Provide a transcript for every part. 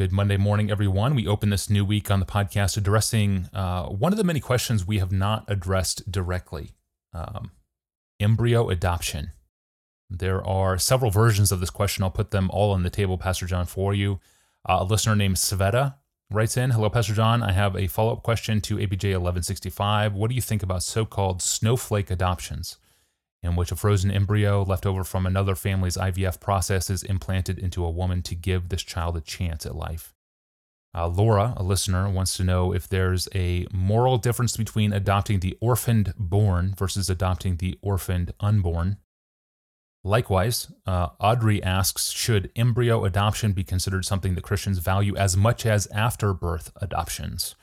Good Monday morning, everyone. We open this new week on the podcast addressing uh, one of the many questions we have not addressed directly um, embryo adoption. There are several versions of this question. I'll put them all on the table, Pastor John, for you. Uh, a listener named Sveta writes in Hello, Pastor John. I have a follow up question to APJ 1165. What do you think about so called snowflake adoptions? In which a frozen embryo left over from another family's IVF process is implanted into a woman to give this child a chance at life. Uh, Laura, a listener, wants to know if there's a moral difference between adopting the orphaned born versus adopting the orphaned unborn. Likewise, uh, Audrey asks Should embryo adoption be considered something that Christians value as much as afterbirth adoptions?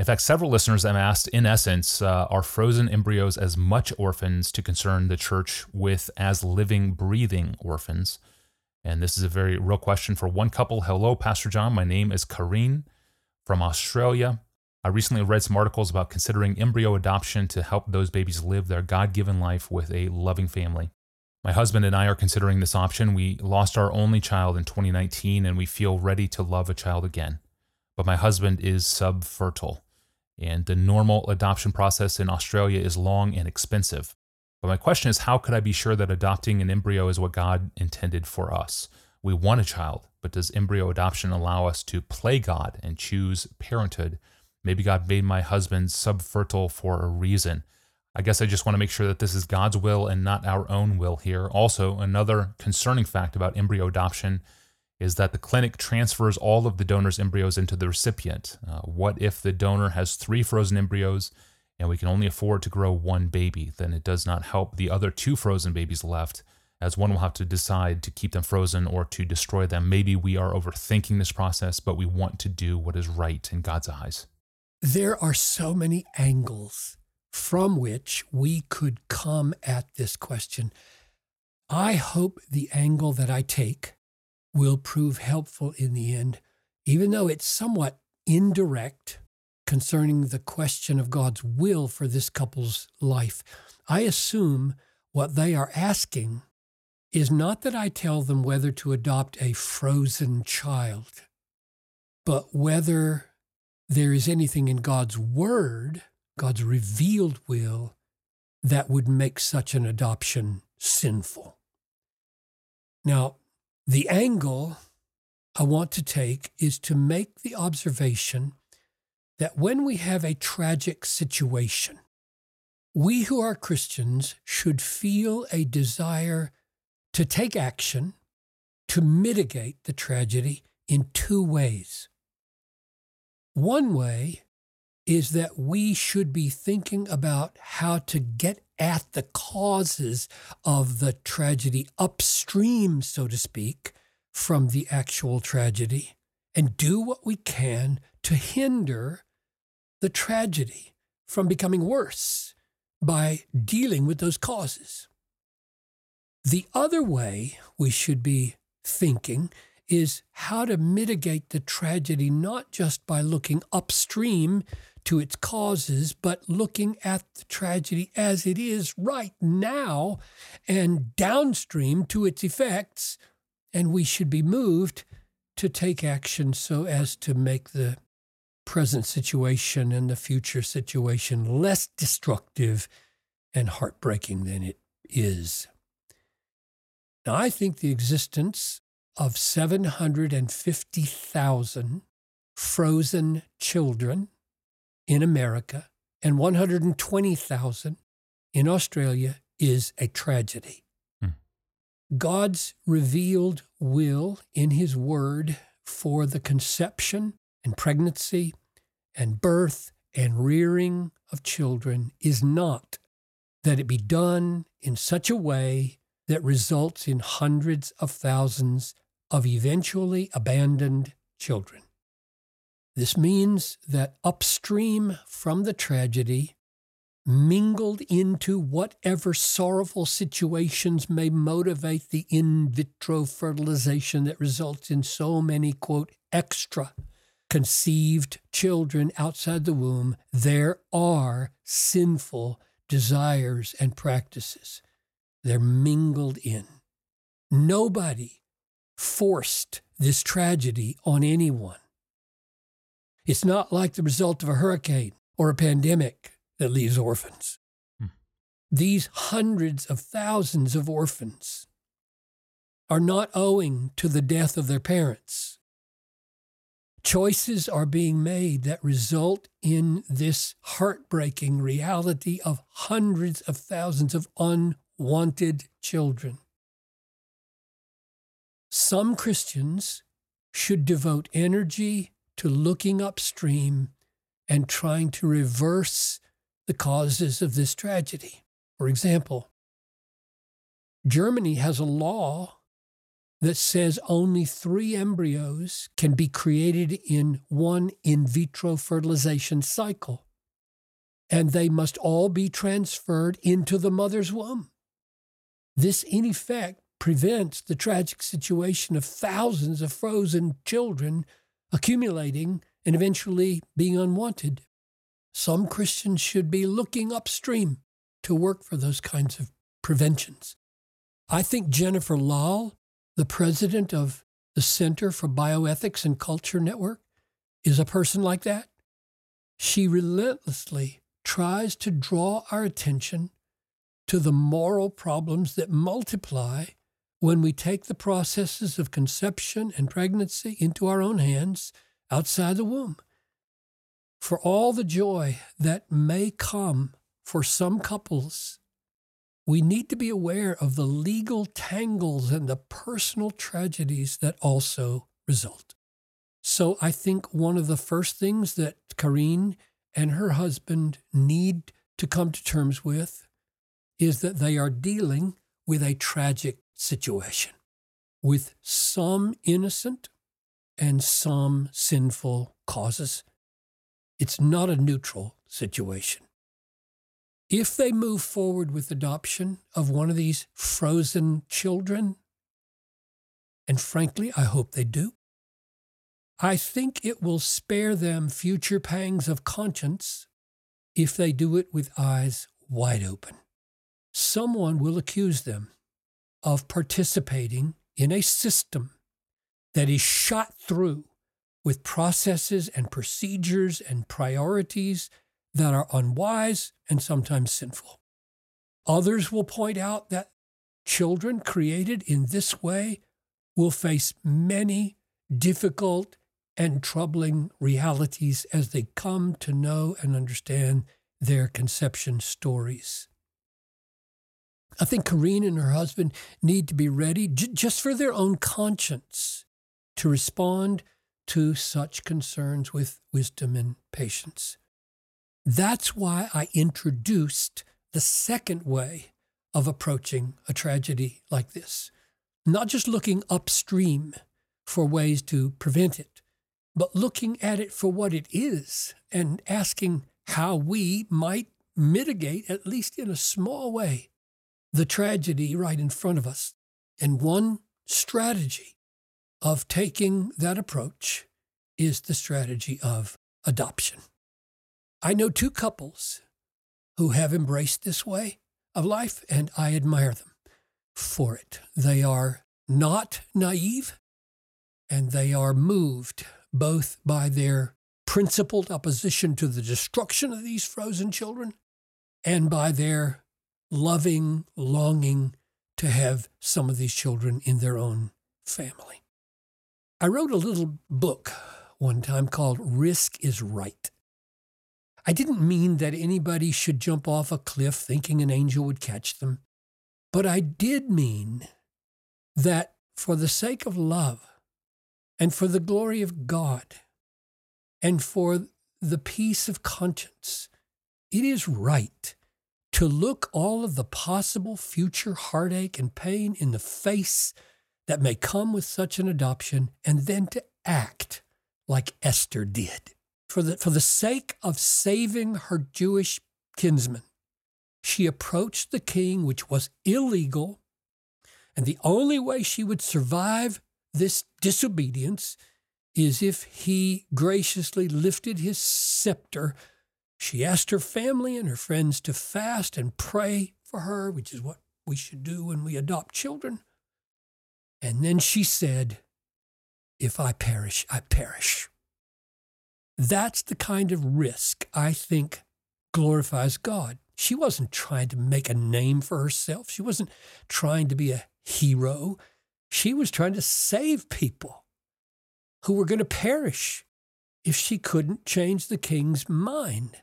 In fact, several listeners have asked, in essence, uh, are frozen embryos as much orphans to concern the church with as living, breathing orphans? And this is a very real question for one couple. Hello, Pastor John. My name is Kareen from Australia. I recently read some articles about considering embryo adoption to help those babies live their God given life with a loving family. My husband and I are considering this option. We lost our only child in 2019 and we feel ready to love a child again. But my husband is subfertile and the normal adoption process in Australia is long and expensive. But my question is how could I be sure that adopting an embryo is what God intended for us? We want a child, but does embryo adoption allow us to play God and choose parenthood? Maybe God made my husband subfertile for a reason. I guess I just want to make sure that this is God's will and not our own will here. Also, another concerning fact about embryo adoption is that the clinic transfers all of the donor's embryos into the recipient. Uh, what if the donor has three frozen embryos and we can only afford to grow one baby? Then it does not help the other two frozen babies left, as one will have to decide to keep them frozen or to destroy them. Maybe we are overthinking this process, but we want to do what is right in God's eyes. There are so many angles from which we could come at this question. I hope the angle that I take will prove helpful in the end, even though it's somewhat indirect concerning the question of God's will for this couple's life. I assume what they are asking is not that I tell them whether to adopt a frozen child, but whether there is anything in God's word, God's revealed will, that would make such an adoption sinful. Now, the angle I want to take is to make the observation that when we have a tragic situation, we who are Christians should feel a desire to take action to mitigate the tragedy in two ways. One way is that we should be thinking about how to get at the causes of the tragedy upstream, so to speak, from the actual tragedy and do what we can to hinder the tragedy from becoming worse by dealing with those causes. The other way we should be thinking is how to mitigate the tragedy, not just by looking upstream to its causes, but looking at the tragedy as it is right now and downstream to its effects. And we should be moved to take action so as to make the present situation and the future situation less destructive and heartbreaking than it is. Now, I think the existence of 750,000 frozen children in America and 120,000 in Australia is a tragedy. Hmm. God's revealed will in His Word for the conception and pregnancy and birth and rearing of children is not that it be done in such a way that results in hundreds of thousands of eventually abandoned children. This means that upstream from the tragedy, mingled into whatever sorrowful situations may motivate the in vitro fertilization that results in so many, quote, extra conceived children outside the womb, there are sinful desires and practices. They're mingled in. Nobody forced this tragedy on anyone. It's not like the result of a hurricane or a pandemic that leaves orphans. Hmm. These hundreds of thousands of orphans are not owing to the death of their parents. Choices are being made that result in this heartbreaking reality of hundreds of thousands of unwanted children. Some Christians should devote energy to looking upstream and trying to reverse the causes of this tragedy. For example, Germany has a law that says only three embryos can be created in one in vitro fertilization cycle, and they must all be transferred into the mother's womb. This, in effect, prevents the tragic situation of thousands of frozen children accumulating and eventually being unwanted. Some Christians should be looking upstream to work for those kinds of preventions. I think Jennifer Lahl the president of the Center for Bioethics and Culture Network is a person like that. She relentlessly tries to draw our attention to the moral problems that multiply when we take the processes of conception and pregnancy into our own hands outside the womb. For all the joy that may come for some couples we need to be aware of the legal tangles and the personal tragedies that also result. So I think one of the first things that Karine and her husband need to come to terms with is that they are dealing with a tragic situation with some innocent and some sinful causes. It's not a neutral situation. If they move forward with adoption of one of these frozen children, and frankly, I hope they do, I think it will spare them future pangs of conscience if they do it with eyes wide open. Someone will accuse them of participating in a system that is shot through with processes and procedures and priorities that are unwise and sometimes sinful. Others will point out that children created in this way will face many difficult and troubling realities as they come to know and understand their conception stories. I think Karine and her husband need to be ready, j- just for their own conscience, to respond to such concerns with wisdom and patience. That's why I introduced the second way of approaching a tragedy like this. Not just looking upstream for ways to prevent it, but looking at it for what it is and asking how we might mitigate, at least in a small way, the tragedy right in front of us. And one strategy of taking that approach is the strategy of adoption. I know two couples who have embraced this way of life, and I admire them for it. They are not naive, and they are moved both by their principled opposition to the destruction of these frozen children and by their loving longing to have some of these children in their own family. I wrote a little book one time called Risk is Right. I didn't mean that anybody should jump off a cliff thinking an angel would catch them, but I did mean that for the sake of love and for the glory of God and for the peace of conscience, it is right to look all of the possible future heartache and pain in the face that may come with such an adoption and then to act like Esther did for the, for the sake of saving her Jewish kinsmen, she approached the king, which was illegal. And the only way she would survive this disobedience is if he graciously lifted his scepter. She asked her family and her friends to fast and pray for her, which is what we should do when we adopt children. And then she said, If I perish, I perish. That's the kind of risk I think glorifies God. She wasn't trying to make a name for herself. She wasn't trying to be a hero. She was trying to save people who were going to perish if she couldn't change the king's mind.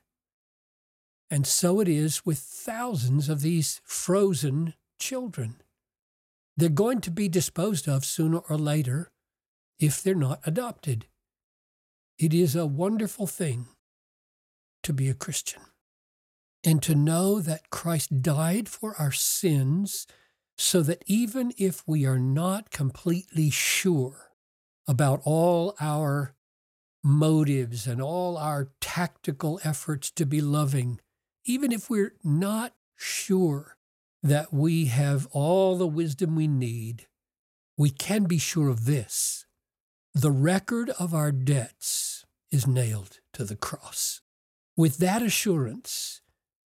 And so it is with thousands of these frozen children. They're going to be disposed of sooner or later if they're not adopted. It is a wonderful thing to be a Christian and to know that Christ died for our sins so that even if we are not completely sure about all our motives and all our tactical efforts to be loving, even if we're not sure that we have all the wisdom we need, we can be sure of this the record of our debts is nailed to the cross. With that assurance,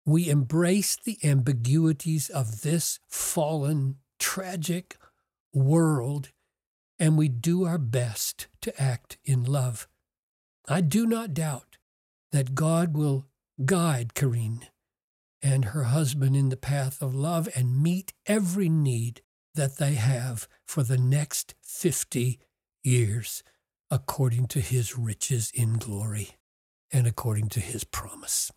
we embrace the ambiguities of this fallen, tragic world, and we do our best to act in love. I do not doubt that God will guide Karine and her husband in the path of love and meet every need that they have for the next 50 years, according to his riches in glory and according to his promise.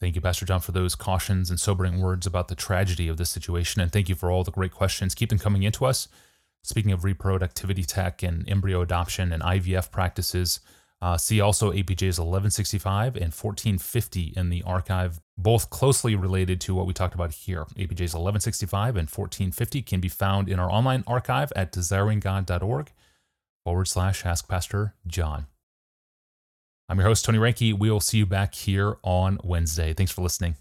Thank you, Pastor John, for those cautions and sobering words about the tragedy of this situation. And thank you for all the great questions. Keep them coming into us. Speaking of reproductivity tech and embryo adoption and IVF practices, uh, see also APJs 1165 and 1450 in the archive, both closely related to what we talked about here. APJs 1165 and 1450 can be found in our online archive at desiringgod.org forward slash Ask Pastor John. I'm your host, Tony Reinke. We'll see you back here on Wednesday. Thanks for listening.